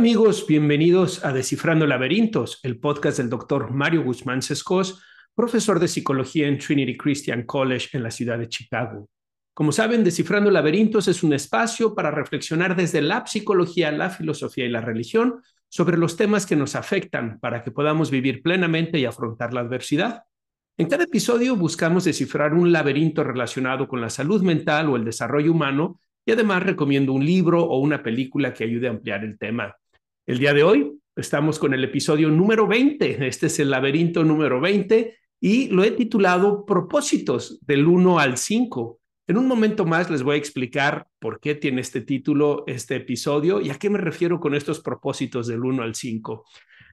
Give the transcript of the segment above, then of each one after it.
amigos? Bienvenidos a Descifrando Laberintos, el podcast del doctor Mario Guzmán Sescos, profesor de psicología en Trinity Christian College en la ciudad de Chicago. Como saben, Descifrando Laberintos es un espacio para reflexionar desde la psicología, la filosofía y la religión sobre los temas que nos afectan para que podamos vivir plenamente y afrontar la adversidad. En cada episodio buscamos descifrar un laberinto relacionado con la salud mental o el desarrollo humano y además recomiendo un libro o una película que ayude a ampliar el tema. El día de hoy estamos con el episodio número 20. Este es el laberinto número 20 y lo he titulado Propósitos del 1 al 5. En un momento más les voy a explicar por qué tiene este título este episodio y a qué me refiero con estos propósitos del 1 al 5.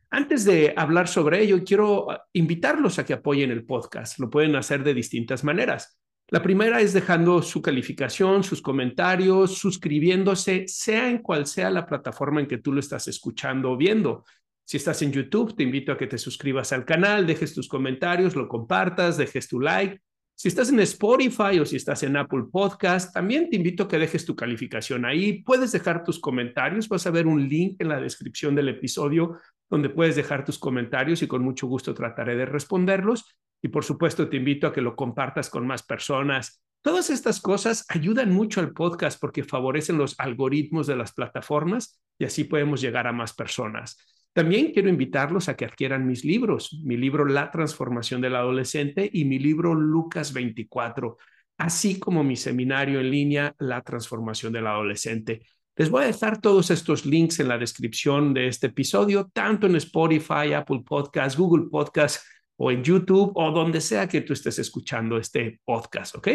Antes de hablar sobre ello, quiero invitarlos a que apoyen el podcast. Lo pueden hacer de distintas maneras. La primera es dejando su calificación, sus comentarios, suscribiéndose, sea en cual sea la plataforma en que tú lo estás escuchando o viendo. Si estás en YouTube, te invito a que te suscribas al canal, dejes tus comentarios, lo compartas, dejes tu like. Si estás en Spotify o si estás en Apple Podcast, también te invito a que dejes tu calificación ahí. Puedes dejar tus comentarios. Vas a ver un link en la descripción del episodio donde puedes dejar tus comentarios y con mucho gusto trataré de responderlos. Y por supuesto, te invito a que lo compartas con más personas. Todas estas cosas ayudan mucho al podcast porque favorecen los algoritmos de las plataformas y así podemos llegar a más personas. También quiero invitarlos a que adquieran mis libros, mi libro La transformación del adolescente y mi libro Lucas 24, así como mi seminario en línea La transformación del adolescente. Les voy a dejar todos estos links en la descripción de este episodio, tanto en Spotify, Apple Podcasts, Google Podcasts o en YouTube o donde sea que tú estés escuchando este podcast, ¿ok?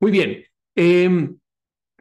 Muy bien. Em,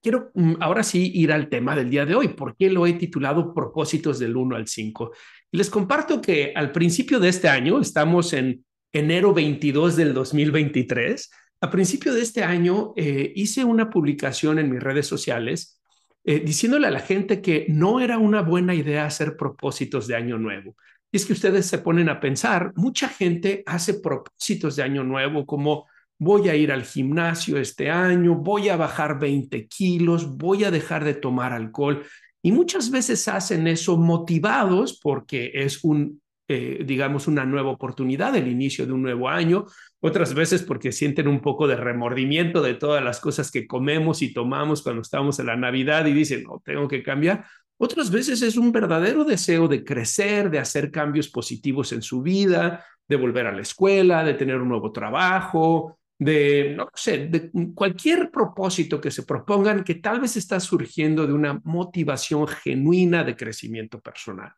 quiero mm, ahora sí ir al tema del día de hoy. ¿Por qué lo he titulado Propósitos del 1 al 5? Y les comparto que al principio de este año, estamos en enero 22 del 2023, a principio de este año eh, hice una publicación en mis redes sociales eh, diciéndole a la gente que no era una buena idea hacer propósitos de año nuevo. Y es que ustedes se ponen a pensar, mucha gente hace propósitos de año nuevo como voy a ir al gimnasio este año, voy a bajar 20 kilos, voy a dejar de tomar alcohol. Y muchas veces hacen eso motivados porque es un, eh, digamos, una nueva oportunidad, el inicio de un nuevo año. Otras veces porque sienten un poco de remordimiento de todas las cosas que comemos y tomamos cuando estamos en la Navidad y dicen, no, tengo que cambiar. Otras veces es un verdadero deseo de crecer, de hacer cambios positivos en su vida, de volver a la escuela, de tener un nuevo trabajo, de, no sé, de cualquier propósito que se propongan que tal vez está surgiendo de una motivación genuina de crecimiento personal.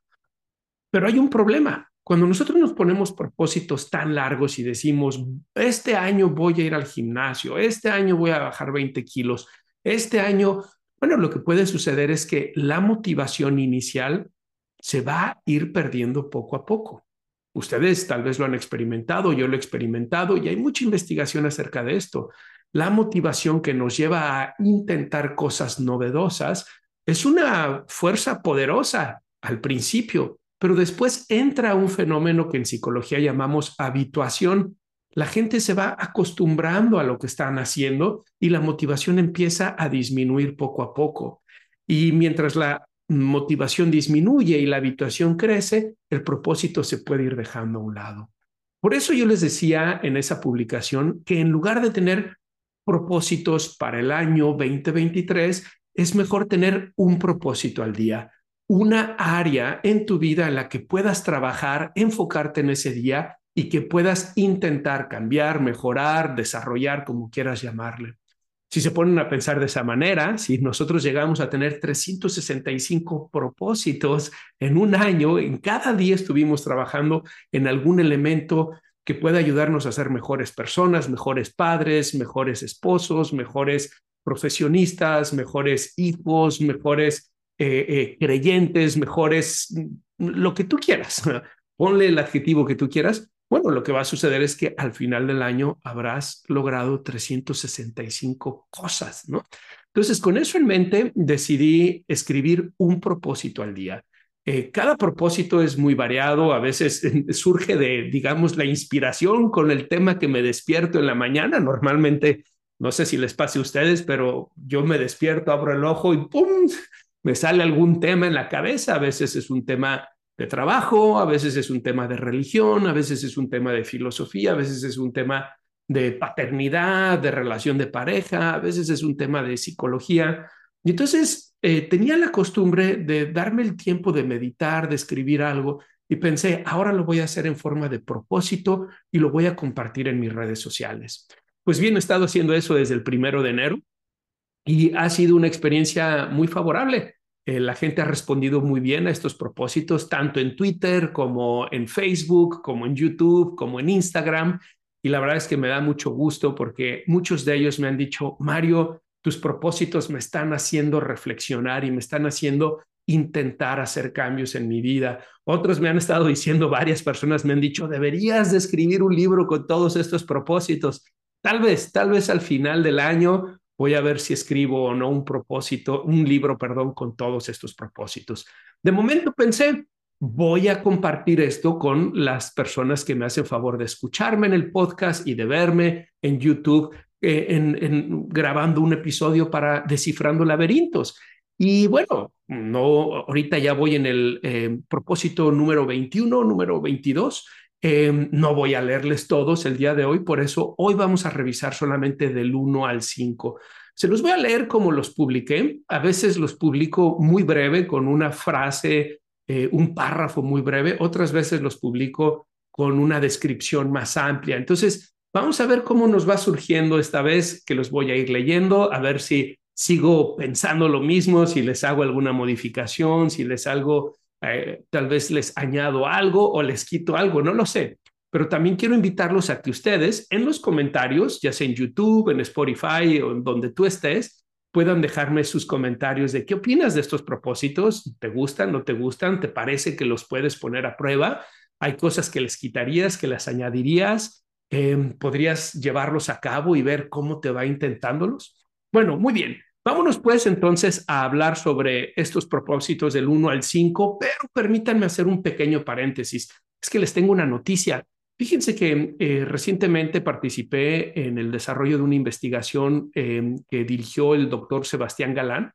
Pero hay un problema. Cuando nosotros nos ponemos propósitos tan largos y decimos, este año voy a ir al gimnasio, este año voy a bajar 20 kilos, este año bueno, lo que puede suceder es que la motivación inicial se va a ir perdiendo poco a poco. Ustedes tal vez lo han experimentado, yo lo he experimentado y hay mucha investigación acerca de esto. La motivación que nos lleva a intentar cosas novedosas es una fuerza poderosa al principio, pero después entra un fenómeno que en psicología llamamos habituación la gente se va acostumbrando a lo que están haciendo y la motivación empieza a disminuir poco a poco. Y mientras la motivación disminuye y la habituación crece, el propósito se puede ir dejando a un lado. Por eso yo les decía en esa publicación que en lugar de tener propósitos para el año 2023, es mejor tener un propósito al día, una área en tu vida en la que puedas trabajar, enfocarte en ese día y que puedas intentar cambiar, mejorar, desarrollar, como quieras llamarle. Si se ponen a pensar de esa manera, si nosotros llegamos a tener 365 propósitos en un año, en cada día estuvimos trabajando en algún elemento que pueda ayudarnos a ser mejores personas, mejores padres, mejores esposos, mejores profesionistas, mejores hijos, mejores eh, eh, creyentes, mejores, mm, lo que tú quieras. Ponle el adjetivo que tú quieras, bueno, lo que va a suceder es que al final del año habrás logrado 365 cosas, ¿no? Entonces, con eso en mente, decidí escribir un propósito al día. Eh, cada propósito es muy variado, a veces surge de, digamos, la inspiración con el tema que me despierto en la mañana. Normalmente, no sé si les pase a ustedes, pero yo me despierto, abro el ojo y ¡pum! Me sale algún tema en la cabeza. A veces es un tema de trabajo, a veces es un tema de religión, a veces es un tema de filosofía, a veces es un tema de paternidad, de relación de pareja, a veces es un tema de psicología. Y entonces eh, tenía la costumbre de darme el tiempo de meditar, de escribir algo, y pensé, ahora lo voy a hacer en forma de propósito y lo voy a compartir en mis redes sociales. Pues bien, he estado haciendo eso desde el primero de enero y ha sido una experiencia muy favorable. Eh, la gente ha respondido muy bien a estos propósitos, tanto en Twitter como en Facebook, como en YouTube, como en Instagram. Y la verdad es que me da mucho gusto porque muchos de ellos me han dicho, Mario, tus propósitos me están haciendo reflexionar y me están haciendo intentar hacer cambios en mi vida. Otros me han estado diciendo, varias personas me han dicho, deberías de escribir un libro con todos estos propósitos. Tal vez, tal vez al final del año voy a ver si escribo o no un propósito, un libro, perdón, con todos estos propósitos. De momento pensé, voy a compartir esto con las personas que me hacen favor de escucharme en el podcast y de verme en YouTube, eh, en, grabando un episodio para Descifrando Laberintos. Y bueno, no, ahorita ya voy en el eh, propósito número 21, número 22. Em, no voy a leerles todos el día de hoy, por eso hoy vamos a revisar solamente del 1 al 5. Se los voy a leer como los publiqué. A veces los publico muy breve, con una frase, eh, un párrafo muy breve. Otras veces los publico con una descripción más amplia. Entonces, vamos a ver cómo nos va surgiendo esta vez que los voy a ir leyendo, a ver si sigo pensando lo mismo, si les hago alguna modificación, si les hago eh, tal vez les añado algo o les quito algo, no lo sé. Pero también quiero invitarlos a que ustedes en los comentarios, ya sea en YouTube, en Spotify o en donde tú estés, puedan dejarme sus comentarios de qué opinas de estos propósitos, te gustan, no te gustan, te parece que los puedes poner a prueba, hay cosas que les quitarías, que las añadirías, em, podrías llevarlos a cabo y ver cómo te va intentándolos. Bueno, muy bien. Vámonos pues entonces a hablar sobre estos propósitos del 1 al 5, pero permítanme hacer un pequeño paréntesis. Es que les tengo una noticia. Fíjense que eh, recientemente participé en el desarrollo de una investigación em, que dirigió el doctor Sebastián Galán,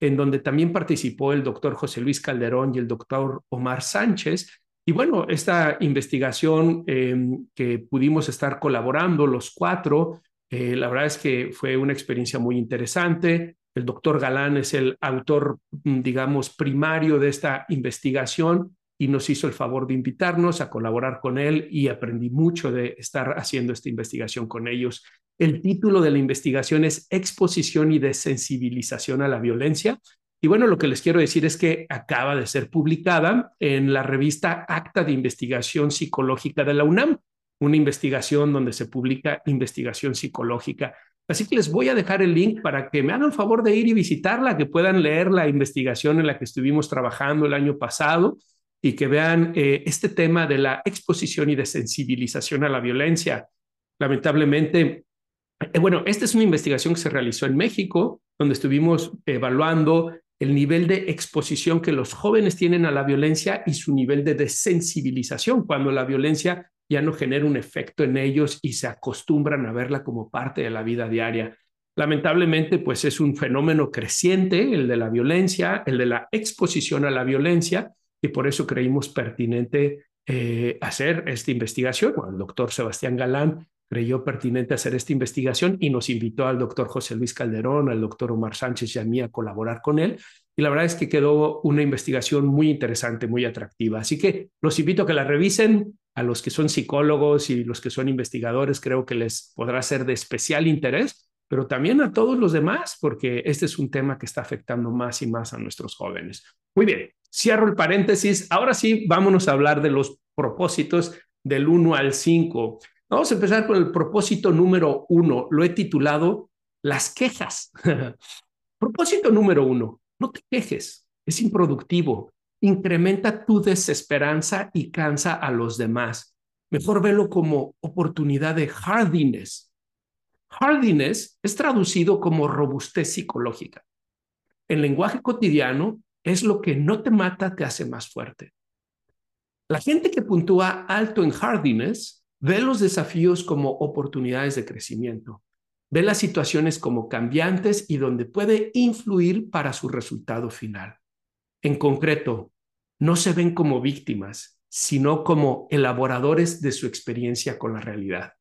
en donde también participó el doctor José Luis Calderón y el doctor Omar Sánchez. Y bueno, esta investigación em, que pudimos estar colaborando los cuatro, eh, la verdad es que fue una experiencia muy interesante. El doctor Galán es el autor, mm, digamos, primario de esta investigación y nos hizo el favor de invitarnos a colaborar con él y aprendí mucho de estar haciendo esta investigación con ellos. El título de la investigación es Exposición y desensibilización a la violencia. Y bueno, lo que les quiero decir es que acaba de ser publicada en la revista Acta de Investigación Psicológica de la UNAM una investigación donde se publica investigación psicológica. Así que les voy a dejar el link para que me hagan favor de ir y visitarla, que puedan leer la investigación en la que estuvimos trabajando el año pasado y que vean eh, este tema de la exposición y de sensibilización a la violencia. Lamentablemente, eh, bueno, esta es una investigación que se realizó en México, donde estuvimos evaluando el nivel de exposición que los jóvenes tienen a la violencia y su nivel de desensibilización cuando la violencia ya no genera un efecto en ellos y se acostumbran a verla como parte de la vida diaria. Lamentablemente, pues es un fenómeno creciente, el de la violencia, el de la exposición a la violencia, y por eso creímos pertinente eh, hacer esta investigación. el doctor Sebastián Galán creyó pertinente hacer esta investigación y nos invitó al doctor José Luis Calderón, al doctor Omar Sánchez y a mí a colaborar con él. Y la verdad es que quedó una investigación muy interesante, muy atractiva. Así que los invito a que la revisen, a los que son psicólogos y los que son investigadores, creo que les podrá ser de especial interés. pero también a todos los demás, porque este es un tema que está afectando más y más a nuestros jóvenes. Muy bien, cierro el paréntesis. Ahora sí, vámonos a hablar de los propósitos del 1 al 5. Vamos a empezar con el propósito número 1. Lo he titulado Las quejas. propósito número 1. No te quejes. Es improductivo. Incrementa tu desesperanza y cansa a los demás. Mejor velo como oportunidad de hardiness Hardiness es traducido como robustez psicológica. En lenguaje cotidiano es lo que no te mata te hace más fuerte. La gente que puntúa alto en hardiness ve los desafíos como oportunidades de crecimiento, ve las situaciones como cambiantes y donde puede influir para su resultado final. En concreto, no se ven como víctimas, sino como elaboradores de su experiencia con la realidad.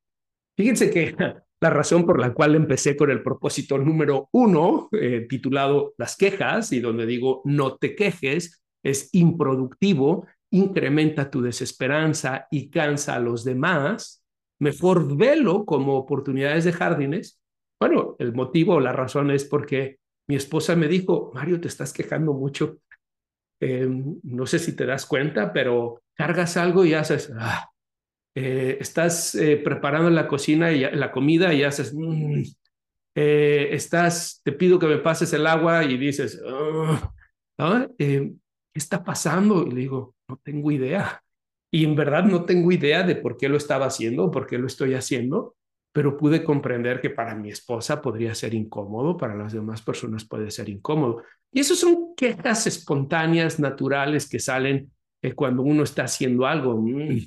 Fíjense que la razón por la cual empecé con el propósito número uno, eh, titulado Las quejas, y donde digo no te quejes, es improductivo, incrementa tu desesperanza y cansa a los demás, mejor velo como oportunidades de jardines. Bueno, el motivo o la razón es porque mi esposa me dijo, Mario, te estás quejando mucho. Em, no sé si te das cuenta, pero cargas algo y haces, ah, eh, estás eh, preparando la cocina y la comida y haces, mm", eh, estás, te pido que me pases el agua y dices, ¿qué está pasando? Y le digo, no tengo idea. Y en verdad no tengo idea de por qué lo estaba haciendo, por qué lo estoy haciendo, pero pude comprender que para mi esposa podría ser incómodo, para las demás personas puede ser incómodo. Y eso son quejas espontáneas, naturales, que salen cuando uno está haciendo algo. Mm,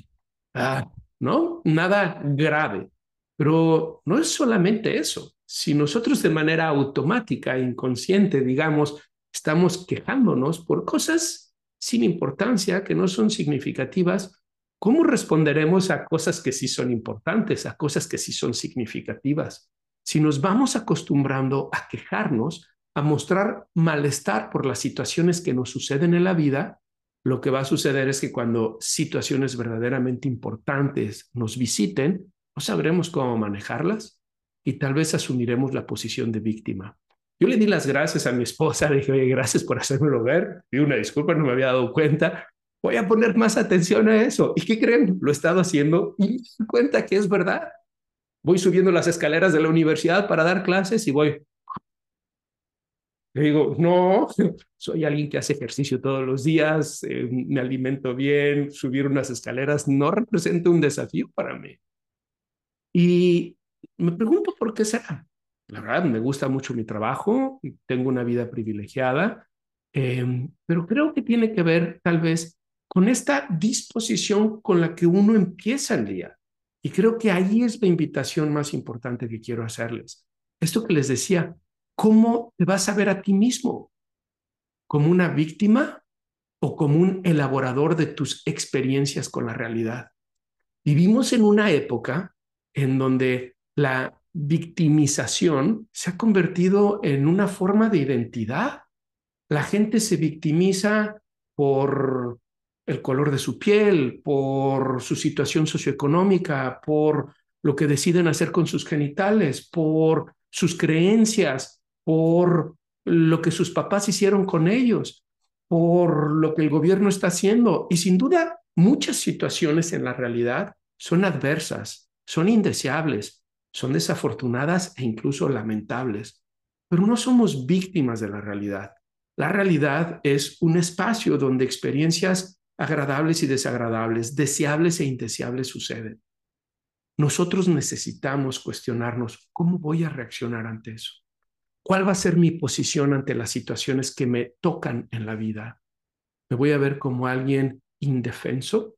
ah, ¿no? Nada grave. Pero no es solamente eso. Si nosotros de manera automática, inconsciente, digamos, estamos quejándonos por cosas sin importancia, que no son significativas, ¿cómo responderemos a cosas que sí son importantes, a cosas que sí son significativas? Si nos vamos acostumbrando a quejarnos, a mostrar malestar por las situaciones que nos suceden en la vida, lo que va a suceder es que cuando situaciones verdaderamente importantes nos visiten, no sabremos cómo manejarlas y tal vez asumiremos la posición de víctima. Yo le di las gracias a mi esposa, le dije, oye, gracias por hacérmelo ver, y una disculpa, no me había dado cuenta, voy a poner más atención a eso. ¿Y qué creen? Lo he estado haciendo y me doy cuenta que es verdad. Voy subiendo las escaleras de la universidad para dar clases y voy, le digo, no, soy alguien que hace ejercicio todos los días, eh, me alimento bien, subir unas escaleras no representa un desafío para mí. Y me pregunto por qué será. La verdad, me gusta mucho mi trabajo, tengo una vida privilegiada, em, pero creo que tiene que ver tal vez con esta disposición con la que uno empieza el día. Y creo que ahí es la invitación más importante que quiero hacerles. Esto que les decía, ¿cómo te vas a ver a ti mismo? ¿Como una víctima o como un elaborador de tus experiencias con la realidad? Vivimos en una época en donde la victimización se ha convertido en una forma de identidad. La gente se victimiza por el color de su piel, por su situación socioeconómica, por lo que deciden hacer con sus genitales, por sus creencias, por lo que sus papás hicieron con ellos, por lo que el gobierno está haciendo. Y sin duda, muchas situaciones en la realidad son adversas, son indeseables, son desafortunadas e incluso lamentables. Pero no somos víctimas de la realidad. La realidad es un espacio donde experiencias agradables y desagradables, deseables e indeseables suceden. Nosotros necesitamos cuestionarnos, ¿cómo voy a reaccionar ante eso? ¿Cuál va a ser mi posición ante las situaciones que me tocan en la vida? ¿Me voy a ver como alguien indefenso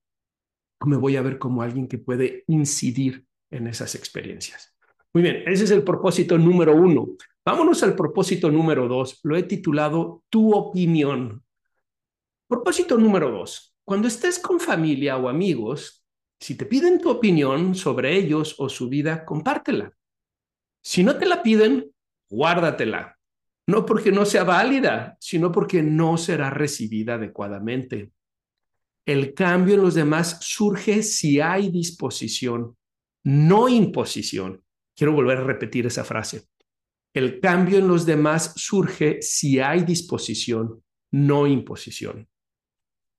o me voy a ver como alguien que puede incidir en esas experiencias? Muy bien, ese es el propósito número uno. Vámonos al propósito número dos. Lo he titulado Tu opinión. Propósito número dos. Cuando estés con familia o amigos, si te piden tu opinión sobre ellos o su vida, compártela. Si no te la piden, guárdatela. No porque no sea válida, sino porque no será recibida adecuadamente. El cambio en los demás surge si hay disposición, no imposición. Quiero volver a repetir esa frase. el cambio en los demás surge si hay disposición, no imposición.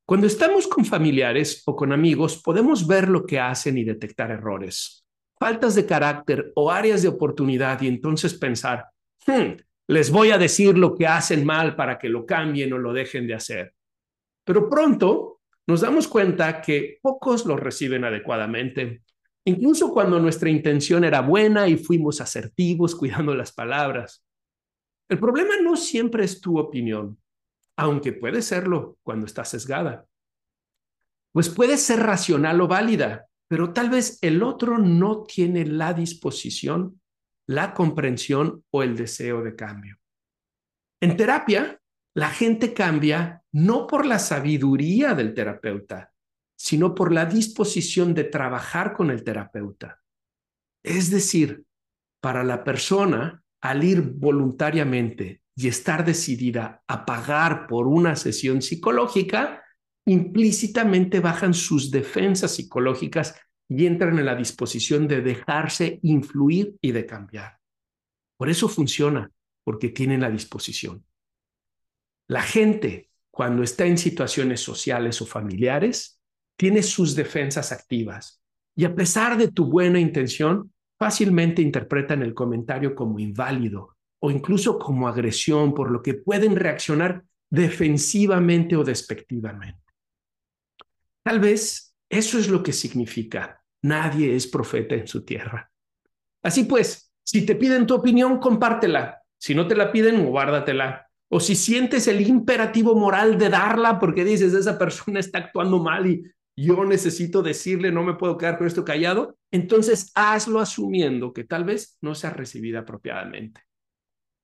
Cuando estamos con familiares o con amigos, podemos ver lo que hacen y detectar errores, faltas de carácter o áreas de oportunidad y entonces pensar, hmm, les voy a decir lo que hacen mal para que lo cambien o lo dejen de hacer. Pero pronto nos damos cuenta que pocos lo reciben adecuadamente, incluso cuando nuestra intención era buena y fuimos asertivos cuidando las palabras. El problema no siempre es tu opinión, aunque puede serlo cuando está sesgada. Pues puede ser racional o válida, pero tal vez el otro no tiene la disposición, la comprensión o el deseo de cambio. En terapia, la gente cambia no por la sabiduría del terapeuta, sino por la disposición de trabajar con el terapeuta. Es decir, para la persona, al ir voluntariamente y estar decidida a pagar por una sesión psicológica, implícitamente bajan sus defensas psicológicas y entran en la disposición de dejarse influir y de cambiar. Por eso funciona, porque tienen la disposición. La gente, cuando está en situaciones sociales o familiares, tiene sus defensas activas y a pesar de tu buena intención, fácilmente interpretan el comentario como inválido o incluso como agresión, por lo que pueden reaccionar defensivamente o despectivamente. Tal vez eso es lo que significa nadie es profeta en su tierra. Así pues, si te piden tu opinión, compártela. Si no te la piden, guárdatela. O si sientes el imperativo moral de darla porque dices, esa persona está actuando mal y yo necesito decirle, no me puedo quedar con esto callado, entonces hazlo asumiendo que tal vez no sea recibida apropiadamente.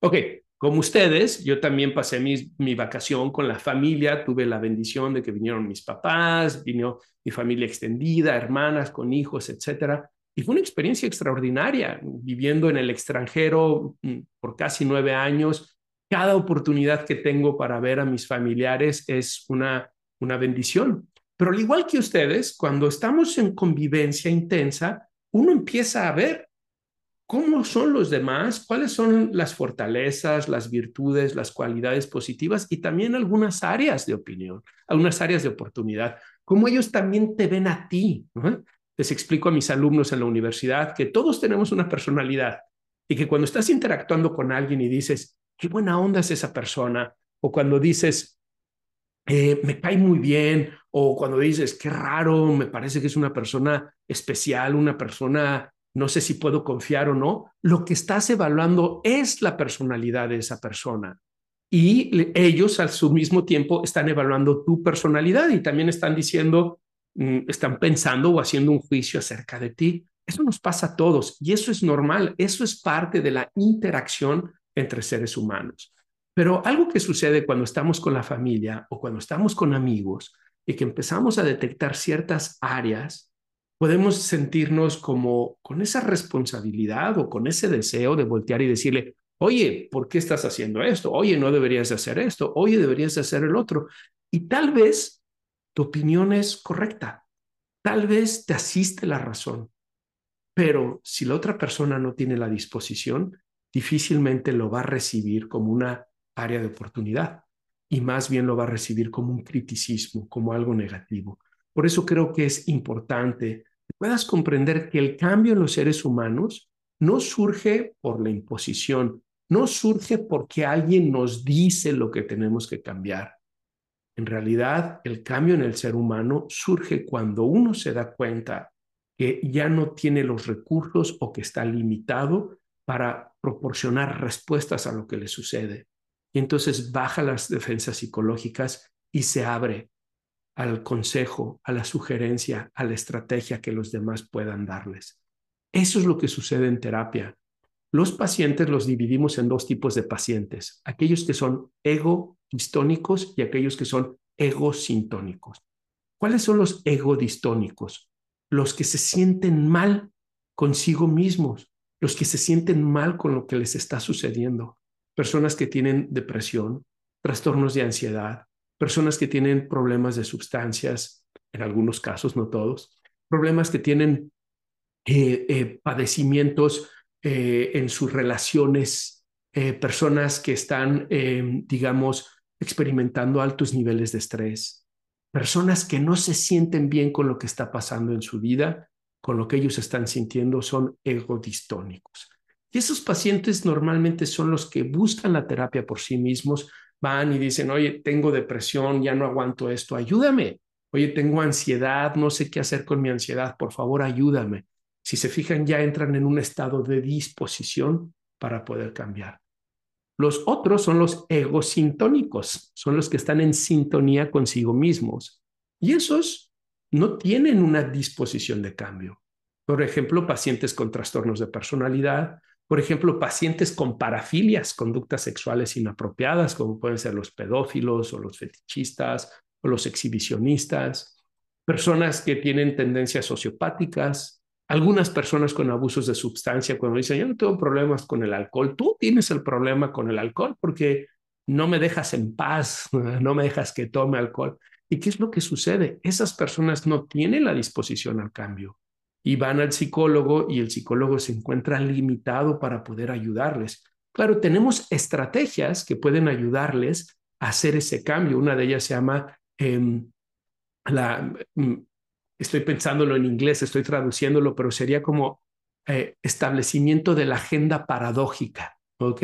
Ok, como ustedes, yo también pasé mi, vacación con la familia, tuve la bendición de que vinieron mis papás, vino mi familia extendida, hermanas con hijos, etcétera. Y fue una experiencia extraordinaria, viviendo en el extranjero mm, por casi nueve años. Cada oportunidad que tengo para ver a mis familiares es una, una bendición. Pero al igual que ustedes, cuando estamos en convivencia intensa, uno empieza a ver cómo son los demás, cuáles son las fortalezas, las virtudes, las cualidades positivas y también algunas áreas de opinión, algunas áreas de oportunidad, cómo ellos también te ven a ti. Les explico a mis alumnos en la universidad que todos tenemos una personalidad y que cuando estás interactuando con alguien y dices, qué buena onda es esa persona, o cuando dices, eh, me cae muy bien, o cuando dices, qué raro, me parece que es una persona especial, una persona, no sé si puedo confiar o no, lo que estás evaluando es la personalidad de esa persona. Y ellos al su mismo tiempo están evaluando tu personalidad y también están diciendo, mm, están pensando o haciendo un juicio acerca de ti. Eso nos pasa a todos y eso es normal, eso es parte de la interacción entre seres humanos. Pero algo que sucede cuando estamos con la familia o cuando estamos con amigos y que empezamos a detectar ciertas áreas, podemos sentirnos como con esa responsabilidad o con ese deseo de voltear y decirle, oye, ¿por qué estás haciendo esto? Oye, no deberías hacer esto. Oye, deberías hacer el otro. Y tal vez tu opinión es correcta. Tal vez te asiste la razón. Pero si la otra persona no tiene la disposición, difícilmente lo va a recibir como una área de oportunidad y más bien lo va a recibir como un criticismo, como algo negativo. Por eso creo que es importante puedas comprender que el cambio en los seres humanos no surge por la imposición, no surge porque alguien nos dice lo que tenemos que cambiar. En realidad, el cambio en el ser humano surge cuando uno se da cuenta que ya no tiene los recursos o que está limitado para proporcionar respuestas a lo que le sucede y entonces baja las defensas psicológicas y se abre al consejo, a la sugerencia, a la estrategia que los demás puedan darles. Eso es lo que sucede en terapia. Los pacientes los dividimos en dos tipos de pacientes, aquellos que son ego-distónicos y aquellos que son ego-sintónicos. ¿Cuáles son los ego-distónicos? Los que se sienten mal consigo mismos, los que se sienten mal con lo que les está sucediendo, personas que tienen depresión, trastornos de ansiedad, personas que tienen problemas de sustancias, en algunos casos, no todos, problemas que tienen eh, eh, padecimientos eh, en sus relaciones personas que están, em, digamos, experimentando altos niveles de estrés, personas que no se sienten bien con lo que está pasando en su vida, con lo que ellos están sintiendo, son egodistónicos. Y esos pacientes normalmente son los que buscan la terapia por sí mismos, van y dicen, oye, tengo depresión, ya no aguanto esto, ayúdame. Oye, tengo ansiedad, no sé qué hacer con mi ansiedad, por favor, ayúdame. Si se fijan, ya entran en un estado de disposición para poder cambiar. Los otros son los egosintónicos, son los que están en sintonía consigo mismos. Y esos no tienen una disposición de cambio. Por ejemplo, pacientes con trastornos de personalidad, por ejemplo, pacientes con parafilias, conductas sexuales inapropiadas, como pueden ser los pedófilos o los fetichistas o los exhibicionistas, personas que tienen tendencias sociopáticas, algunas personas con abusos de sustancia, cuando dicen, yo no tengo problemas con el alcohol, tú tienes el problema con el alcohol porque no me dejas en paz, no me dejas que tome alcohol. ¿Y qué es lo que sucede? Esas personas no tienen la disposición al cambio y van al psicólogo y el psicólogo se encuentra limitado para poder ayudarles. Claro, tenemos estrategias que pueden ayudarles a hacer ese cambio. Una de ellas se llama em, la, mm, estoy pensándolo en inglés, estoy traduciéndolo, pero sería como eh, establecimiento de la agenda paradójica, ¿ok?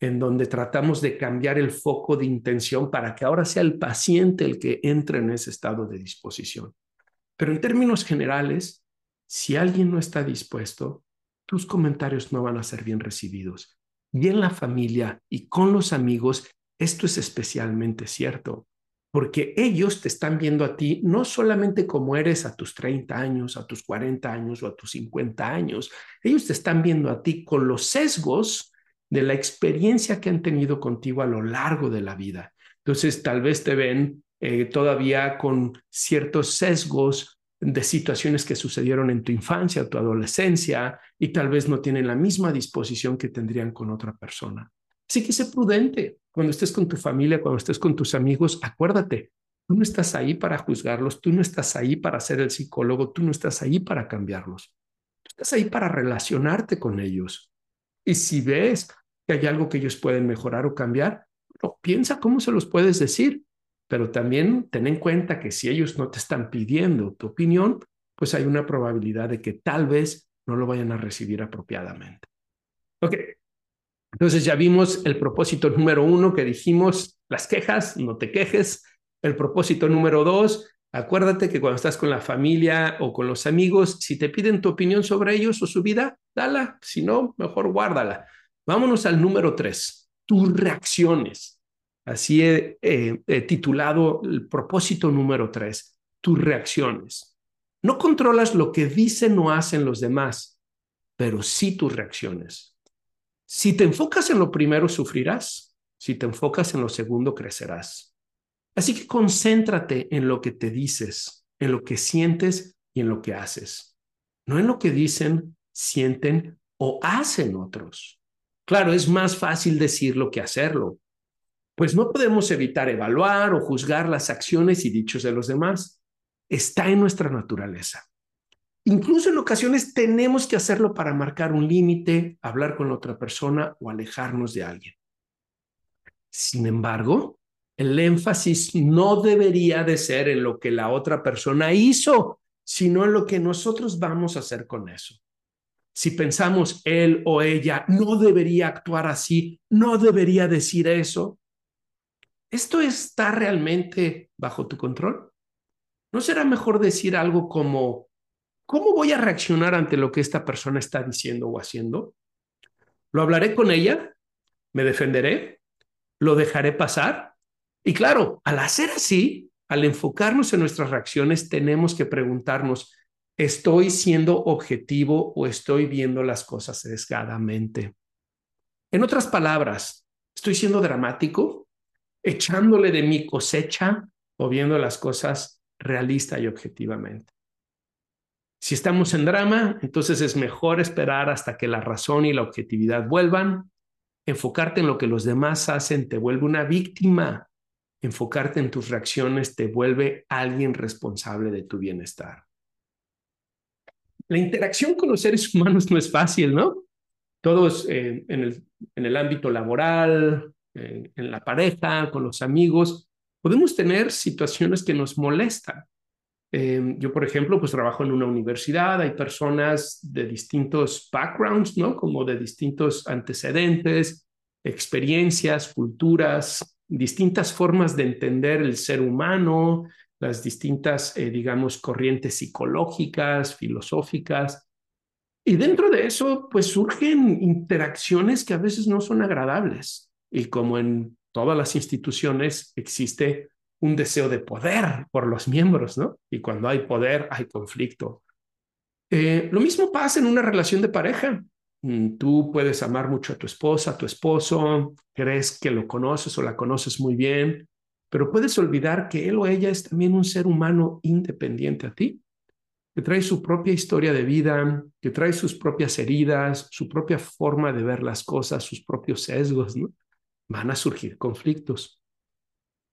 En donde tratamos de cambiar el foco de intención para que ahora sea el paciente el que entre en ese estado de disposición. Pero en términos generales, si alguien no está dispuesto, tus comentarios no van a ser bien recibidos. Y en la familia y con los amigos, esto es especialmente cierto, porque ellos te están viendo a ti no solamente como eres a tus 30 años, a tus 40 años o a tus 50 años, ellos te están viendo a ti con los sesgos de la experiencia que han tenido contigo a lo largo de la vida. Entonces, tal vez te ven eh, todavía con ciertos sesgos de situaciones que sucedieron en tu infancia tu adolescencia y tal vez no tienen la misma disposición que tendrían con otra persona. Así que sé prudente. Cuando estés con tu familia, cuando estés con tus amigos, acuérdate, tú no estás ahí para juzgarlos, tú no estás ahí para ser el psicólogo, tú no estás ahí para cambiarlos. Tú estás ahí para relacionarte con ellos. Y si ves que hay algo que ellos pueden mejorar o cambiar, piensa cómo se los puedes decir pero también ten en cuenta que si ellos no te están pidiendo tu opinión, pues hay una probabilidad de que tal vez no lo vayan a recibir apropiadamente. Ok, entonces ya vimos el propósito número uno que dijimos, las quejas, no te quejes. El propósito número dos, acuérdate que cuando estás con la familia o con los amigos, si te piden tu opinión sobre ellos o su vida, dala, si no, mejor guárdala. Vámonos al número tres, tus reacciones. Así he, titulado el propósito número tres, tus reacciones. No controlas lo que dicen o hacen los demás, pero sí tus reacciones. Si te enfocas en lo primero, sufrirás. Si te enfocas en lo segundo, crecerás. Así que concéntrate en lo que te dices, en lo que sientes y en lo que haces. No en lo que dicen, sienten o hacen otros. Claro, es más fácil decirlo que hacerlo, pues no podemos evitar evaluar o juzgar las acciones y dichos de los demás. Está en nuestra naturaleza. Incluso en ocasiones tenemos que hacerlo para marcar un límite, hablar con otra persona o alejarnos de alguien. Sin embargo, el énfasis no debería de ser en lo que la otra persona hizo, sino en lo que nosotros vamos a hacer con eso. Si pensamos él o ella no debería actuar así, no debería decir eso, ¿esto está realmente bajo tu control? ¿No será mejor decir algo como, ¿cómo voy a reaccionar ante lo que esta persona está diciendo o haciendo? ¿Lo hablaré con ella? ¿Me defenderé? ¿Lo dejaré pasar? Y claro, al hacer así, al enfocarnos en nuestras reacciones, tenemos que preguntarnos, ¿estoy siendo objetivo o estoy viendo las cosas sesgadamente? En otras palabras, ¿estoy siendo dramático? Echándole de mi cosecha o viendo las cosas realista y objetivamente. Si estamos en drama, entonces es mejor esperar hasta que la razón y la objetividad vuelvan. Enfocarte en lo que los demás hacen te vuelve una víctima. Enfocarte en tus reacciones te vuelve alguien responsable de tu bienestar. La interacción con los seres humanos no es fácil, ¿no? todos eh, en, el, en, el, ámbito laboral, eh, en la pareja, con los amigos, podemos tener situaciones que nos molestan. Eh, yo, por ejemplo, pues trabajo en una universidad, hay personas de distintos backgrounds, ¿no? Como de distintos antecedentes, experiencias, culturas, distintas formas de entender el ser humano, las distintas, eh, digamos, corrientes psicológicas, filosóficas. Y dentro de eso, pues surgen interacciones que a veces no son agradables. Y como en todas las instituciones existe un deseo de poder por los miembros, ¿no? Y cuando hay poder, hay conflicto. Eh, lo mismo pasa en una relación de pareja. Mm, tú puedes amar mucho a tu esposa, a tu esposo, crees que lo conoces o la conoces muy bien, pero puedes olvidar que él o ella es también un ser humano independiente a ti que trae su propia historia de vida, que trae sus propias heridas, su propia forma de ver las cosas, sus propios sesgos, ¿no? Van a surgir conflictos.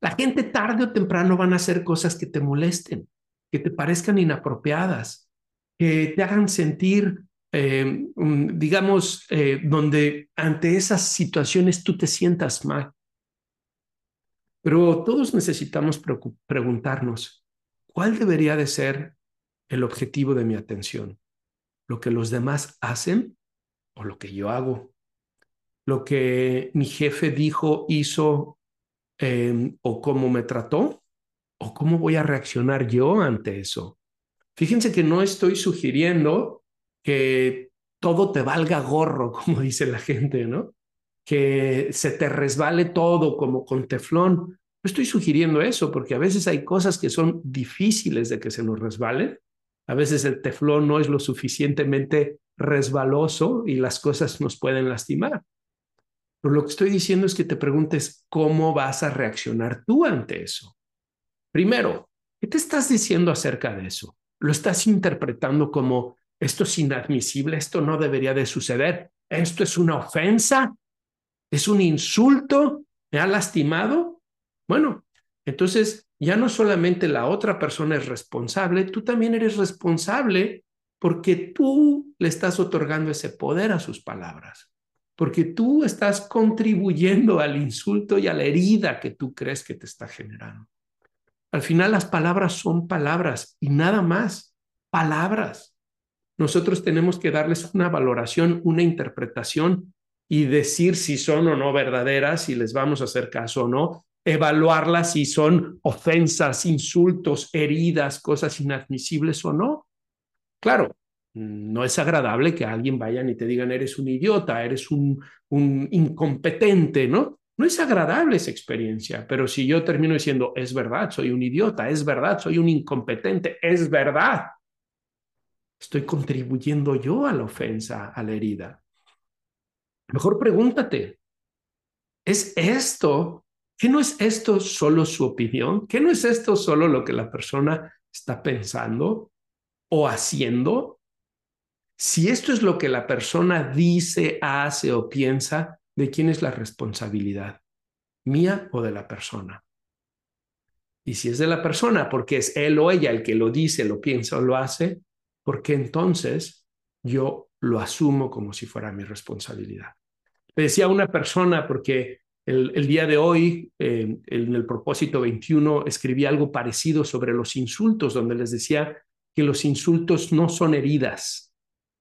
La gente tarde o temprano van a hacer cosas que te molesten, que te parezcan inapropiadas, que te hagan sentir, eh, digamos, eh, donde ante esas situaciones tú te sientas mal. Pero todos necesitamos preguntarnos, ¿cuál debería de ser el objetivo de mi atención? ¿Lo que los demás hacen o lo que yo hago? ¿Lo que mi jefe dijo, hizo em, o cómo me trató? ¿O cómo voy a reaccionar yo ante eso? Fíjense que no estoy sugiriendo que todo te valga gorro, como dice la gente, ¿no? Que se te resbale todo como con teflón. No estoy sugiriendo eso porque a veces hay cosas que son difíciles de que se nos resbalen a veces el teflón no es lo suficientemente resbaloso y las cosas nos pueden lastimar. Pero lo que estoy diciendo es que te preguntes cómo vas a reaccionar tú ante eso. Primero, ¿qué te estás diciendo acerca de eso? ¿Lo estás interpretando como esto es inadmisible, esto no debería de suceder, esto es una ofensa, es un insulto, me ha lastimado? Bueno, entonces ya no solamente la otra persona es responsable, tú también eres responsable porque tú le estás otorgando ese poder a sus palabras, porque tú estás contribuyendo al insulto y a la herida que tú crees que te está generando. Al final las palabras son palabras y nada más, palabras. Nosotros tenemos que darles una valoración, una interpretación y decir si son o no verdaderas, si les vamos a hacer caso o no, evaluarlas si son ofensas, insultos, heridas, cosas inadmisibles o no. Claro, no es agradable que alguien vayan y te digan eres un idiota, eres un, un incompetente, ¿no? No es agradable esa experiencia, pero si yo termino diciendo es verdad, soy un idiota, es verdad, soy un incompetente, es verdad, estoy contribuyendo yo a la ofensa, a la herida. Mejor pregúntate, ¿es esto ¿Qué no es esto solo su opinión? ¿Qué no es esto solo lo que la persona está pensando o haciendo? Si esto es lo que la persona dice, hace o piensa, ¿de quién es la responsabilidad? ¿Mía o de la persona? Y si es de la persona, porque es él o ella el que lo dice, lo piensa o lo hace, porque entonces yo lo asumo como si fuera mi responsabilidad. Le decía a una persona, porque el, día de hoy, eh, en el propósito 21, escribí algo parecido sobre los insultos, donde les decía que los insultos no son heridas,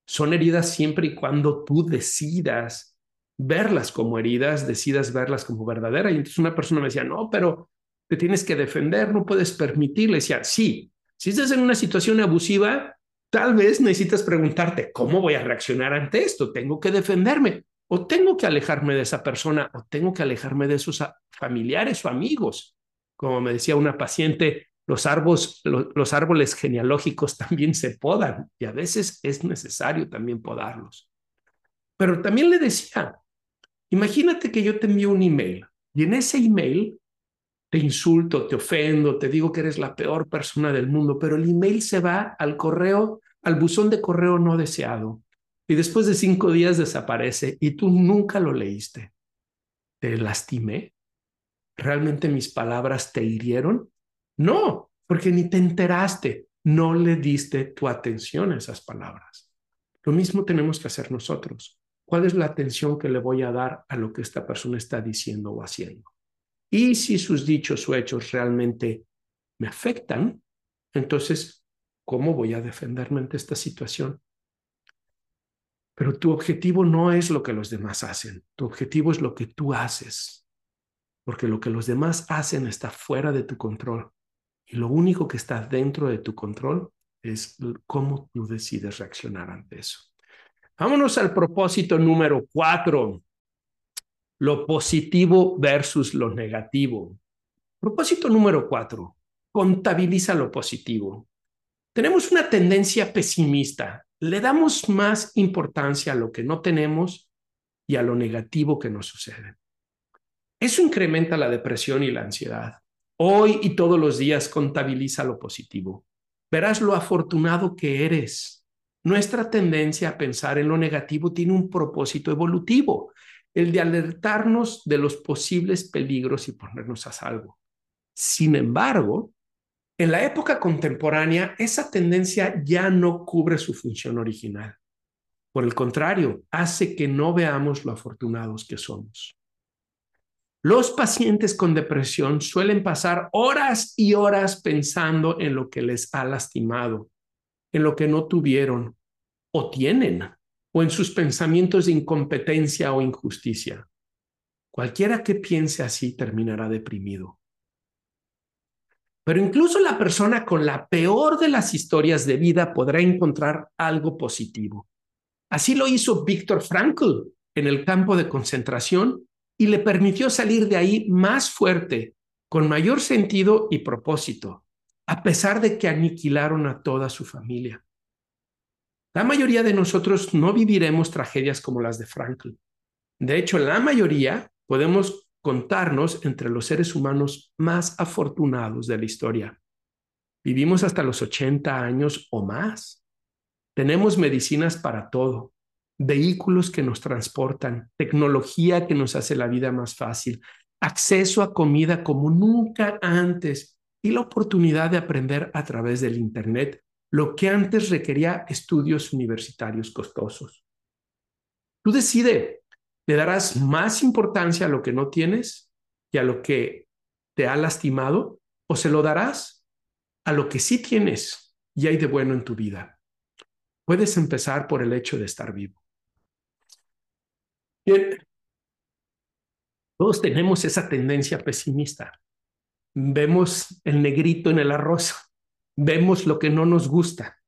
son heridas siempre y cuando tú decidas verlas como heridas, decidas verlas como verdaderas. Y entonces una persona me decía, no, pero te tienes que defender, no puedes permitirle. Decía, sí, si estás en una situación abusiva, tal vez necesitas preguntarte, ¿cómo voy a reaccionar ante esto? Tengo que defenderme o tengo que alejarme de esa persona o tengo que alejarme de esos familiares o amigos. Como me decía una paciente, los árboles, genealógicos también se podan y a veces es necesario también podarlos. Pero también le decía, imagínate que yo te envío un email y en ese email te insulto, te ofendo, te digo que eres la peor persona del mundo, pero el email se va al correo, al buzón de correo no deseado y después de cinco días desaparece y tú nunca lo leíste. ¿Te lastimé? ¿Realmente mis palabras te hirieron? No, porque ni te enteraste, no le diste tu atención a esas palabras. Lo mismo tenemos que hacer nosotros. cuál es la atención que le voy a dar a lo que esta persona está diciendo o haciendo. Y si sus dichos o hechos realmente me afectan, entonces, ¿cómo voy a defenderme ante esta situación? Pero tu objetivo no es lo que los demás hacen, tu objetivo es lo que tú haces, porque lo que los demás hacen está fuera de tu control y lo único que está dentro de tu control es cómo tú decides reaccionar ante eso. Vámonos al propósito número cuatro, lo positivo versus lo negativo. Propósito número cuatro, contabiliza lo positivo. Tenemos una tendencia pesimista, le damos más importancia a lo que no tenemos y a lo negativo que nos sucede. Eso incrementa la depresión y la ansiedad. Hoy y todos los días contabiliza lo positivo. Verás lo afortunado que eres. Nuestra tendencia a pensar en lo negativo tiene un propósito evolutivo, el de alertarnos de los posibles peligros y ponernos a salvo. Sin embargo, en la época contemporánea, esa tendencia ya no cubre su función original. Por el contrario, hace que no veamos lo afortunados que somos. Los pacientes con depresión suelen pasar horas y horas pensando en lo que les ha lastimado, en lo que no tuvieron o tienen, o en sus pensamientos de incompetencia o injusticia. Cualquiera que piense así terminará deprimido. Pero incluso la persona con la peor de las historias de vida podrá encontrar algo positivo. Así lo hizo Víctor Frankl en el campo de concentración y le permitió salir de ahí más fuerte, con mayor sentido y propósito, a pesar de que aniquilaron a toda su familia. La mayoría de nosotros no viviremos tragedias como las de Franklin. De hecho, la mayoría podemos contarnos entre los seres humanos más afortunados de la historia. Vivimos hasta los 80 años o más. Tenemos medicinas para todo vehículos que nos transportan, tecnología que nos hace la vida más fácil, acceso a comida como nunca antes y la oportunidad de aprender a través del Internet lo que antes requería estudios universitarios costosos. Tú decide, ¿le darás más importancia a lo que no tienes y a lo que te ha lastimado o se lo darás a lo que sí tienes y hay de bueno en tu vida? Puedes empezar por el hecho de estar vivo. Bien, todos tenemos esa tendencia pesimista. Vemos el negrito en el arroz, vemos lo que no nos gusta.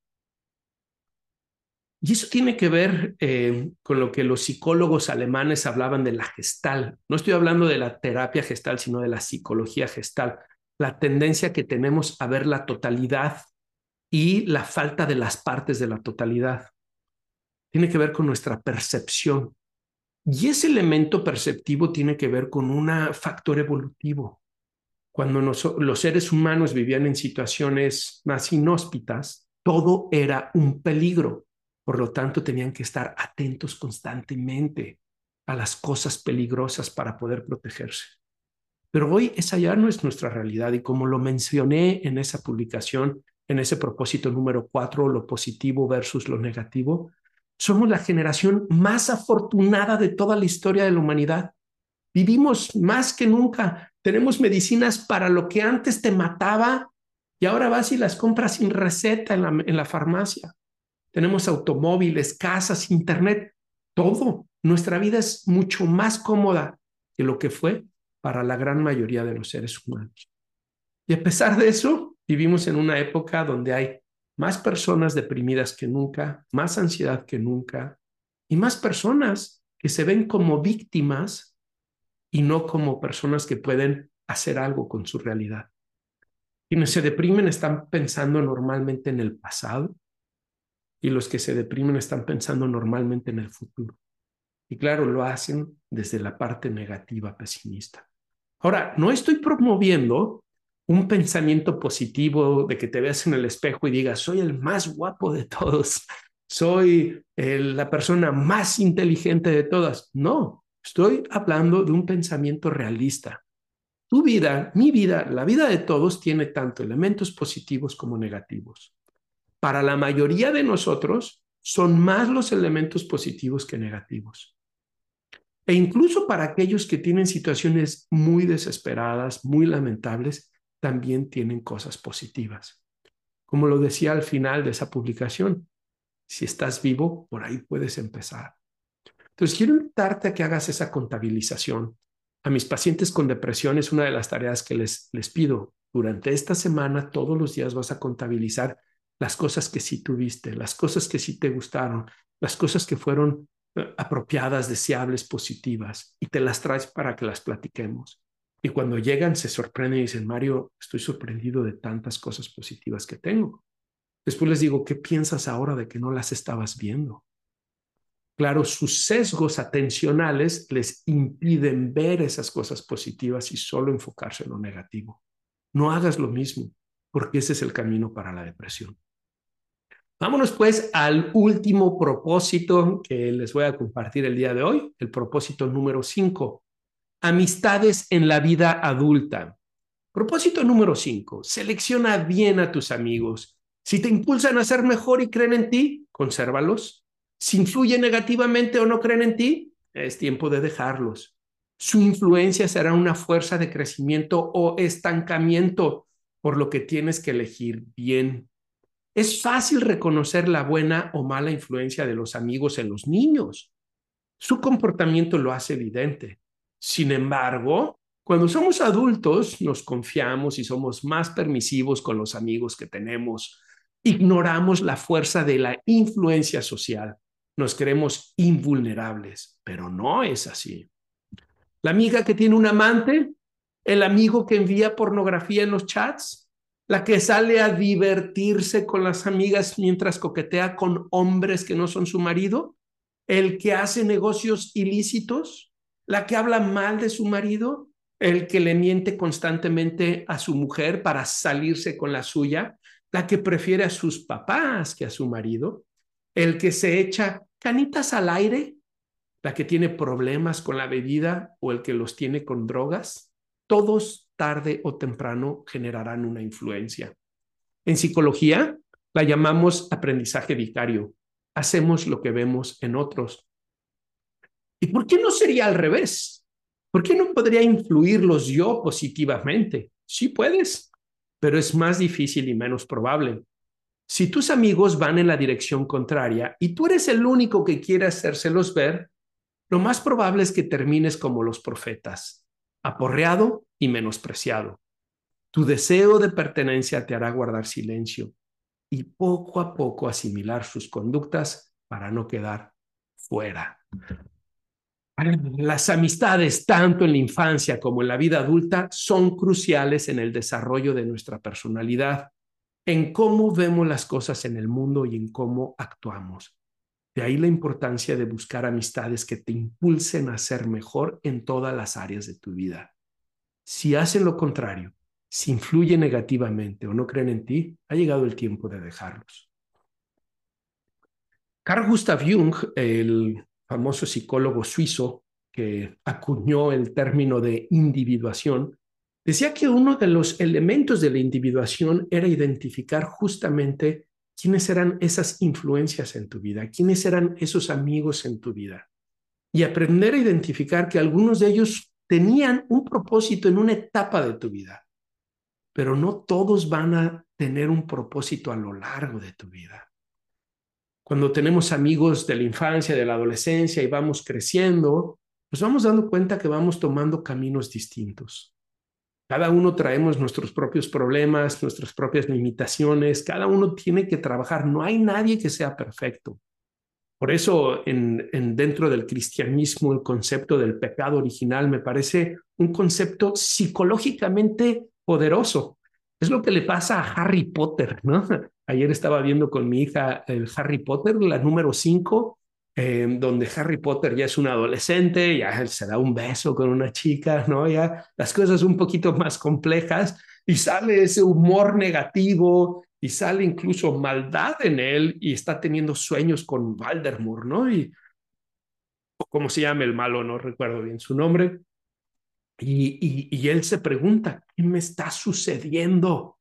Y eso tiene que ver eh, con lo que los psicólogos alemanes hablaban de la gestal. No estoy hablando de la terapia gestal, sino de la psicología gestal. La tendencia que tenemos a ver la totalidad y la falta de las partes de la totalidad. Tiene que ver con nuestra percepción. Y ese elemento perceptivo tiene que ver con un factor evolutivo. Cuando los seres humanos vivían en situaciones más inhóspitas, todo era un peligro. Por lo tanto, tenían que estar atentos constantemente a las cosas peligrosas para poder protegerse. Pero hoy esa ya no es nuestra realidad y como lo mencioné en esa publicación, en ese propósito número cuatro, lo positivo versus lo negativo, somos la generación más afortunada de toda la historia de la humanidad. Vivimos más que nunca. Tenemos medicinas para lo que antes te mataba y ahora vas y las compras sin receta en la, farmacia. Tenemos automóviles, casas, internet, todo. Nuestra vida es mucho más cómoda que lo que fue para la gran mayoría de los seres humanos. Y a pesar de eso, vivimos en una época donde hay más personas deprimidas que nunca, más ansiedad que nunca y más personas que se ven como víctimas y no como personas que pueden hacer algo con su realidad. Quienes se deprimen están pensando normalmente en el pasado y los que se deprimen están pensando normalmente en el futuro. Y claro, lo hacen desde la parte negativa, pesimista. Ahora, no estoy promoviendo un pensamiento positivo de que te veas en el espejo y digas, soy el más guapo de todos, soy la persona más inteligente de todas. No, estoy hablando de un pensamiento realista. Tu vida, mi vida, la vida de todos tiene tanto elementos positivos como negativos. Para la mayoría de nosotros son más los elementos positivos que negativos. E incluso para aquellos que tienen situaciones muy desesperadas, muy lamentables, también tienen cosas positivas. Como lo decía al final de esa publicación, si estás vivo, por ahí puedes empezar. Entonces, quiero invitarte a que hagas esa contabilización. A mis pacientes con depresión es una de las tareas que les, les pido. Durante esta semana, todos los días vas a contabilizar las cosas que sí tuviste, las cosas que sí te gustaron, las cosas que fueron eh, apropiadas, deseables, positivas, y te las traes para que las platiquemos. Y cuando llegan, se sorprenden y dicen, Mario, estoy sorprendido de tantas cosas positivas que tengo. Después les digo, ¿qué piensas ahora de que no las estabas viendo? Claro, sus sesgos atencionales les impiden ver esas cosas positivas y solo enfocarse en lo negativo. No hagas lo mismo, porque ese es el camino para la depresión. Vámonos pues al último propósito que les voy a compartir el día de hoy, el propósito número 5, amistades en la vida adulta. Propósito número 5, selecciona bien a tus amigos. Si te impulsan a ser mejor y creen en ti, consérvalos. Si influyen negativamente o no creen en ti, es tiempo de dejarlos. Su influencia será una fuerza de crecimiento o estancamiento, por lo que tienes que elegir bien. Es fácil reconocer la buena o mala influencia de los amigos en los niños. Su comportamiento lo hace evidente. Sin embargo, cuando somos adultos, nos confiamos y somos más permisivos con los amigos que tenemos. Ignoramos la fuerza de la influencia social. Nos creemos invulnerables, pero no es así. La amiga que tiene un amante, el amigo que envía pornografía en los chats, la que sale a divertirse con las amigas mientras coquetea con hombres que no son su marido, el que hace negocios ilícitos, la que habla mal de su marido, el que le miente constantemente a su mujer para salirse con la suya, la que prefiere a sus papás que a su marido, el que se echa canitas al aire, la que tiene problemas con la bebida o el que los tiene con drogas, todos tarde o temprano generarán una influencia. En psicología la llamamos aprendizaje vicario. Hacemos lo que vemos en otros. ¿Y por qué no sería al revés? ¿Por qué no podría influirlos yo positivamente? Sí puedes, pero es más difícil y menos probable. Si tus amigos van en la dirección contraria y tú eres el único que quiere hacérselos ver, lo más probable es que termines como los profetas, aporreado y menospreciado. Tu deseo de pertenencia te hará guardar silencio y poco a poco asimilar sus conductas para no quedar fuera. Las amistades, tanto en la infancia como en la vida adulta, son cruciales en el desarrollo de nuestra personalidad, en cómo vemos las cosas en el mundo y en cómo actuamos. De ahí la importancia de buscar amistades que te impulsen a ser mejor en todas las áreas de tu vida. Si hacen lo contrario, si influyen negativamente o no creen en ti, ha llegado el tiempo de dejarlos. Carl Gustav Jung, el famoso psicólogo suizo que acuñó el término de individuación, decía que uno de los elementos de la individuación era identificar justamente quiénes eran esas influencias en tu vida, quiénes eran esos amigos en tu vida y aprender a identificar que algunos de ellos tenían un propósito en una etapa de tu vida, pero no todos van a tener un propósito a lo largo de tu vida. Cuando tenemos amigos de la infancia, de la adolescencia y vamos creciendo, nos vamos dando cuenta que vamos tomando caminos distintos. Cada uno traemos nuestros propios problemas, nuestras propias limitaciones, cada uno tiene que trabajar, no hay nadie que sea perfecto. Por eso, en, dentro del cristianismo, el concepto del pecado original me parece un concepto psicológicamente poderoso. Es lo que le pasa a Harry Potter, ¿no? Ayer estaba viendo con mi hija el Harry Potter, la número 5, eh, donde Harry Potter ya es un adolescente, ya se da un beso con una chica, ¿no? Ya las cosas un poquito más complejas y sale ese humor negativo y sale incluso maldad en él y está teniendo sueños con Valdermur, ¿no? Y cómo se llama el malo, no recuerdo bien su nombre. Y, él se pregunta, ¿qué me está sucediendo?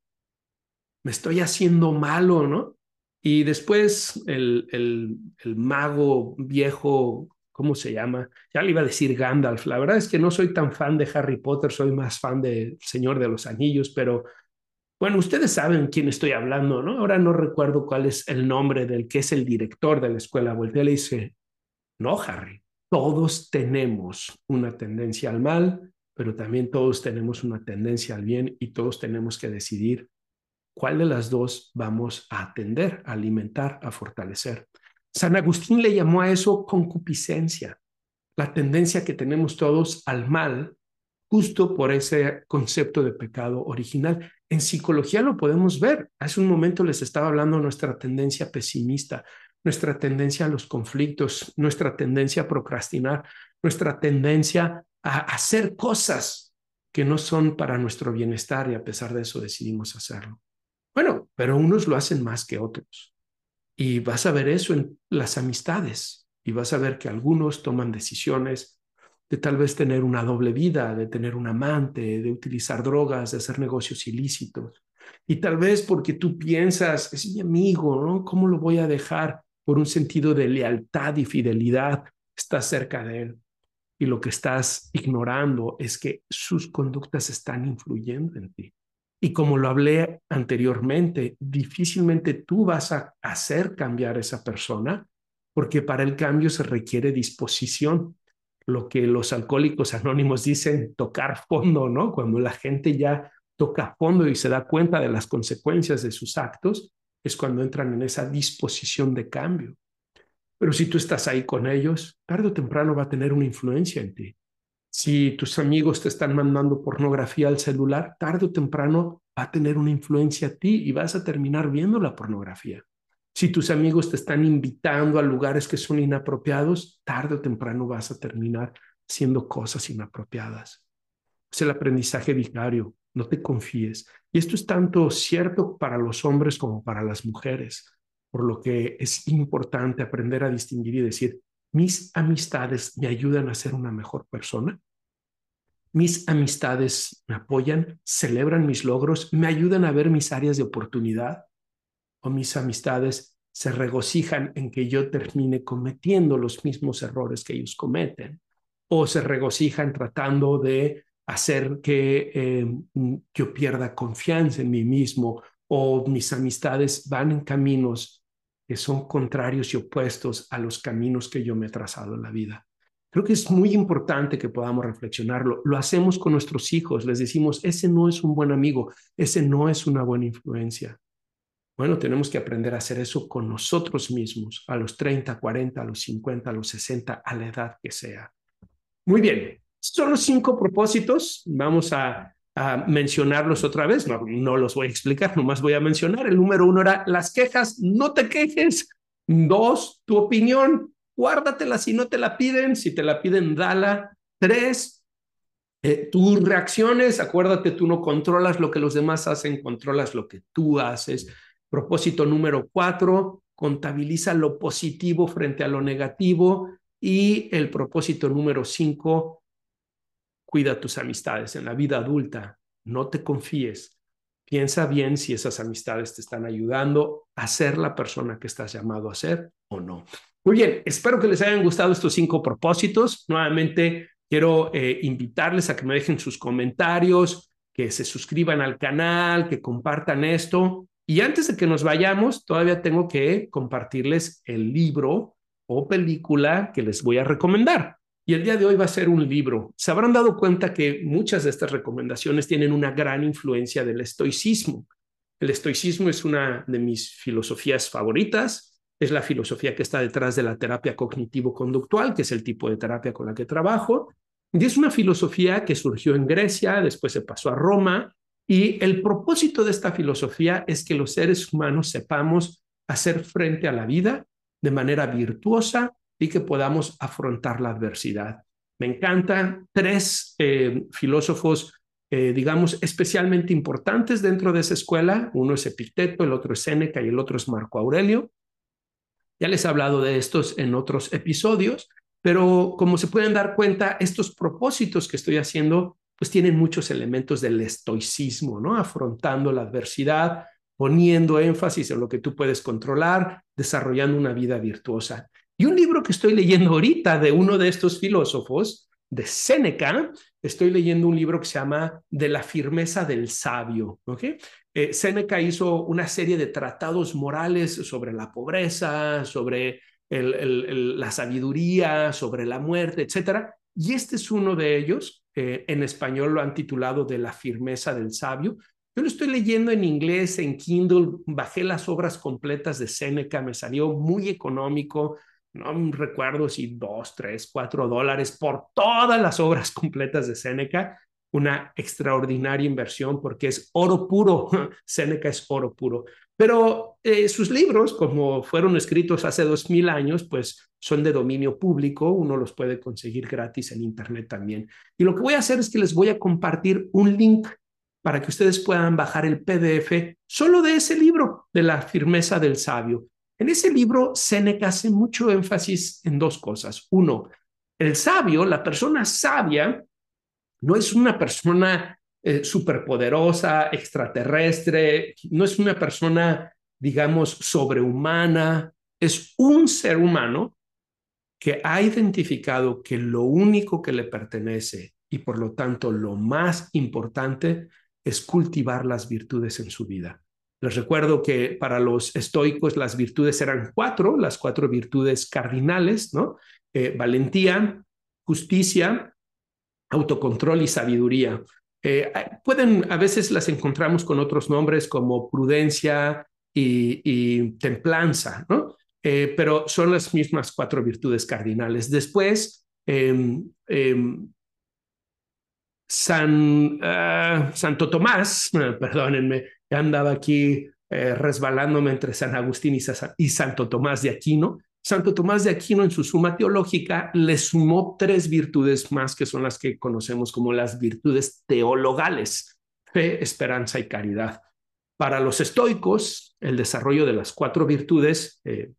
Me estoy haciendo malo, ¿no? Y después el, el, el mago viejo ¿cómo se llama? Ya le iba a decir Gandalf. La verdad es que no soy tan fan de Harry Potter, soy más fan de Señor de los Anillos, pero bueno, ustedes saben quién estoy hablando, ¿no? Ahora no recuerdo cuál es el nombre del que es el director de la escuela. Voltea y le dice, no, Harry, todos tenemos una tendencia al mal, pero también todos tenemos una tendencia al bien y todos tenemos que decidir cuál de las dos vamos a atender, a alimentar, a fortalecer. San Agustín le llamó a eso concupiscencia, la tendencia que tenemos todos al mal justo por ese concepto de pecado original. En psicología lo podemos ver. Hace un momento les estaba hablando de nuestra tendencia pesimista, nuestra tendencia a los conflictos, nuestra tendencia a procrastinar, nuestra tendencia a hacer cosas que no son para nuestro bienestar y a pesar de eso decidimos hacerlo. Bueno, pero unos lo hacen más que otros. Y vas a ver eso en las amistades y vas a ver que algunos toman decisiones de tal vez tener una doble vida, de tener un amante, de utilizar drogas, de hacer negocios ilícitos. Y tal vez porque tú piensas, es mi amigo, ¿no? ¿Cómo lo voy a dejar por un sentido de lealtad y fidelidad? Estás cerca de él. Y lo que estás ignorando es que sus conductas están influyendo en ti. Y como lo hablé anteriormente, difícilmente tú vas a hacer cambiar a esa persona porque para el cambio se requiere disposición lo que los alcohólicos anónimos dicen tocar fondo, ¿no? Cuando la gente ya toca fondo y se da cuenta de las consecuencias de sus actos, es cuando entran en esa disposición de cambio. Pero si tú estás ahí con ellos, tarde o temprano va a tener una influencia en ti. Si tus amigos te están mandando pornografía al celular, tarde o temprano va a tener una influencia a ti y vas a terminar viendo la pornografía. Si tus amigos te están invitando a lugares que son inapropiados, tarde o temprano vas a terminar haciendo cosas inapropiadas. Es el aprendizaje vicario, no te confíes. Y esto es tanto cierto para los hombres como para las mujeres, por lo que es importante aprender a distinguir y decir, mis amistades me ayudan a ser una mejor persona. Mis amistades me apoyan, celebran mis logros, me ayudan a ver mis áreas de oportunidad. O mis amistades se regocijan en que yo termine cometiendo los mismos errores que ellos cometen, o se regocijan tratando de hacer que em, yo pierda confianza en mí mismo, o mis amistades van en caminos que son contrarios y opuestos a los caminos que yo me he trazado en la vida. Creo que es muy importante que podamos reflexionarlo. Lo hacemos con nuestros hijos, les decimos, ese no es un buen amigo, ese no es una buena influencia. Bueno, tenemos que aprender a hacer eso con nosotros mismos, a los 30, 40, a los 50, a los 60, a la edad que sea. Muy bien, son los cinco propósitos. Vamos a, mencionarlos otra vez. No, no los voy a explicar, nomás voy a mencionar. El número uno era las quejas, no te quejes. Dos, tu opinión, guárdatela si no te la piden. Si te la piden, dala. Tres, eh, tus reacciones, acuérdate, tú no controlas lo que los demás hacen, controlas lo que tú haces. Propósito número cuatro, contabiliza lo positivo frente a lo negativo. Y el propósito número cinco, cuida tus amistades en la vida adulta. No te confíes. Piensa bien si esas amistades te están ayudando a ser la persona que estás llamado a ser o no. Muy bien, espero que les hayan gustado estos cinco propósitos. Nuevamente, quiero eh, invitarles a que me dejen sus comentarios, que se suscriban al canal, que compartan esto. Y antes de que nos vayamos, todavía tengo que compartirles el libro o película que les voy a recomendar. Y el día de hoy va a ser un libro. Se habrán dado cuenta que muchas de estas recomendaciones tienen una gran influencia del estoicismo. El estoicismo es una de mis filosofías favoritas. Es la filosofía que está detrás de la terapia cognitivo-conductual, que es el tipo de terapia con la que trabajo. Y es una filosofía que surgió en Grecia, después se pasó a Roma y el propósito de esta filosofía es que los seres humanos sepamos hacer frente a la vida de manera virtuosa y que podamos afrontar la adversidad. Me encantan tres eh, filósofos, eh, digamos, especialmente importantes dentro de esa escuela. Uno es Epicteto, el otro es Séneca y el otro es Marco Aurelio. Ya les he hablado de estos en otros episodios, pero como se pueden dar cuenta, estos propósitos que estoy haciendo pues tienen muchos elementos del estoicismo, ¿no? Afrontando la adversidad, poniendo énfasis en lo que tú puedes controlar, desarrollando una vida virtuosa. Y un libro que estoy leyendo ahorita de uno de estos filósofos, de Séneca, estoy leyendo un libro que se llama De la firmeza del sabio. ¿okay? Eh, Séneca hizo una serie de tratados morales sobre la pobreza, sobre la sabiduría, sobre la muerte, etcétera. Y este es uno de ellos. Eh, en español lo han titulado De la firmeza del sabio. Yo lo estoy leyendo en inglés, en Kindle, bajé las obras completas de Séneca, me salió muy económico, no recuerdo si dos, tres, cuatro dólares por todas las obras completas de Séneca, una extraordinaria inversión porque es oro puro, Séneca es oro puro. Pero eh, sus libros, como fueron escritos hace dos mil años, pues son de dominio público, uno los puede conseguir gratis en Internet también. Y lo que voy a hacer es que les voy a compartir un link para que ustedes puedan bajar el PDF solo de ese libro, de la firmeza del sabio. En ese libro, Séneca hace mucho énfasis en dos cosas. Uno, el sabio, la persona sabia, no es una persona eh, superpoderosa, extraterrestre, no es una persona, digamos, sobrehumana, es un ser humano que ha identificado que lo único que le pertenece y por lo tanto lo más importante es cultivar las virtudes en su vida. Les recuerdo que para los estoicos las virtudes eran cuatro, las cuatro virtudes cardinales, ¿no? Eh, valentía, justicia, autocontrol y sabiduría. Eh, pueden, a veces las encontramos con otros nombres como prudencia y, templanza, ¿no? Eh, pero son las mismas cuatro virtudes cardinales. Después, em, em, San, ah, Santo Tomás, perdónenme, andaba aquí eh, resbalándome entre San Agustín y, y Santo Tomás de Aquino. Santo Tomás de Aquino en su suma teológica le sumó tres virtudes más que son las que conocemos como las virtudes teologales, fe, esperanza y caridad. Para los estoicos, el desarrollo de las cuatro virtudes, eh,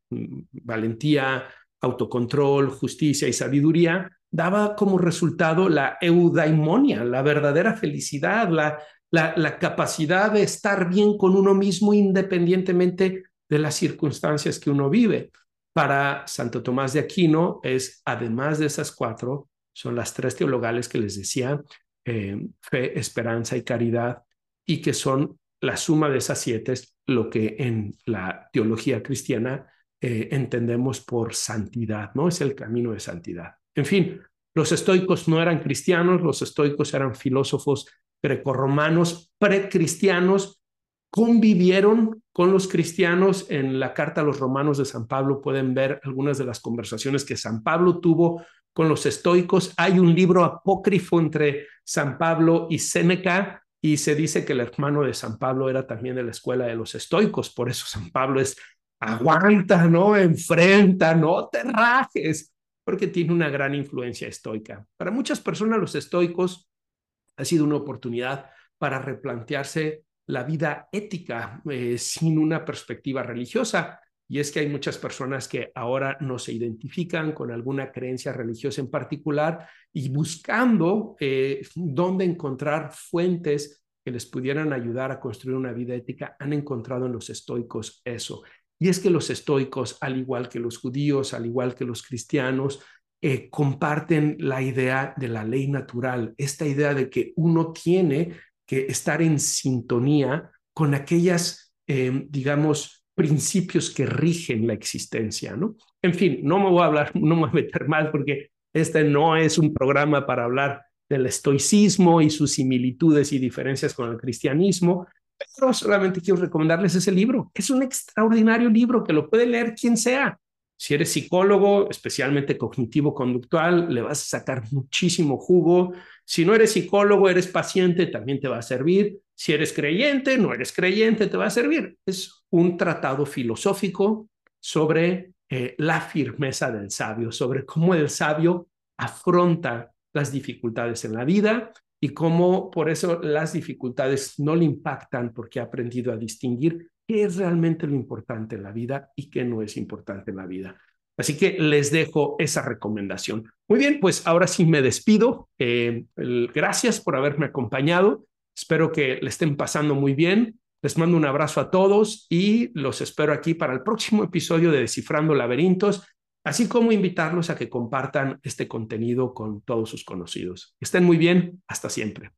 valentía, autocontrol, justicia y sabiduría, daba como resultado la eudaimonia, la verdadera felicidad, la, la, capacidad de estar bien con uno mismo independientemente de las circunstancias que uno vive. Para Santo Tomás de Aquino es, además de esas cuatro, son las tres teologales que les decía, eh, fe, esperanza y caridad, y que son la suma de esas siete, es lo que en la teología cristiana eh, entendemos por santidad, ¿no? Es el camino de santidad. En fin, los estoicos no eran cristianos, los estoicos eran filósofos grecorromanos precristianos, convivieron con los cristianos. En la carta a los romanos de San Pablo pueden ver algunas de las conversaciones que San Pablo tuvo con los estoicos. Hay un libro apócrifo entre San Pablo y Séneca y se dice que el hermano de San Pablo era también de la escuela de los estoicos. Por eso San Pablo es aguanta, ¿no? Enfrenta, no te rajes, porque tiene una gran influencia estoica. Para muchas personas los estoicos ha sido una oportunidad para replantearse la vida ética eh, sin una perspectiva religiosa. Y es que hay muchas personas que ahora no se identifican con alguna creencia religiosa en particular y buscando eh, dónde encontrar fuentes que les pudieran ayudar a construir una vida ética, han encontrado en los estoicos eso. Y es que los estoicos, al igual que los judíos, al igual que los cristianos, eh, comparten la idea de la ley natural, esta idea de que uno tiene que estar en sintonía con aquellas, eh, digamos, principios que rigen la existencia, ¿no? En fin, no me voy a hablar, no me voy a meter mal porque este no es un programa para hablar del estoicismo y sus similitudes y diferencias con el cristianismo, pero solamente quiero recomendarles ese libro. Es un extraordinario libro que lo puede leer quien sea. Si eres psicólogo, especialmente cognitivo-conductual, le vas a sacar muchísimo jugo. Si no eres psicólogo, eres paciente, también te va a servir. Si eres creyente, no eres creyente, te va a servir. Es un tratado filosófico sobre eh, la firmeza del sabio, sobre cómo el sabio afronta las dificultades en la vida y cómo por eso las dificultades no le impactan porque ha aprendido a distinguir qué es realmente lo importante en la vida y qué no es importante en la vida. Así que les dejo esa recomendación. Muy bien, pues ahora sí me despido. Eh, gracias por haberme acompañado. Espero que le estén pasando muy bien. Les mando un abrazo a todos y los espero aquí para el próximo episodio de Descifrando Laberintos. así como invitarlos a que compartan este contenido con todos sus conocidos. Estén muy bien, hasta siempre.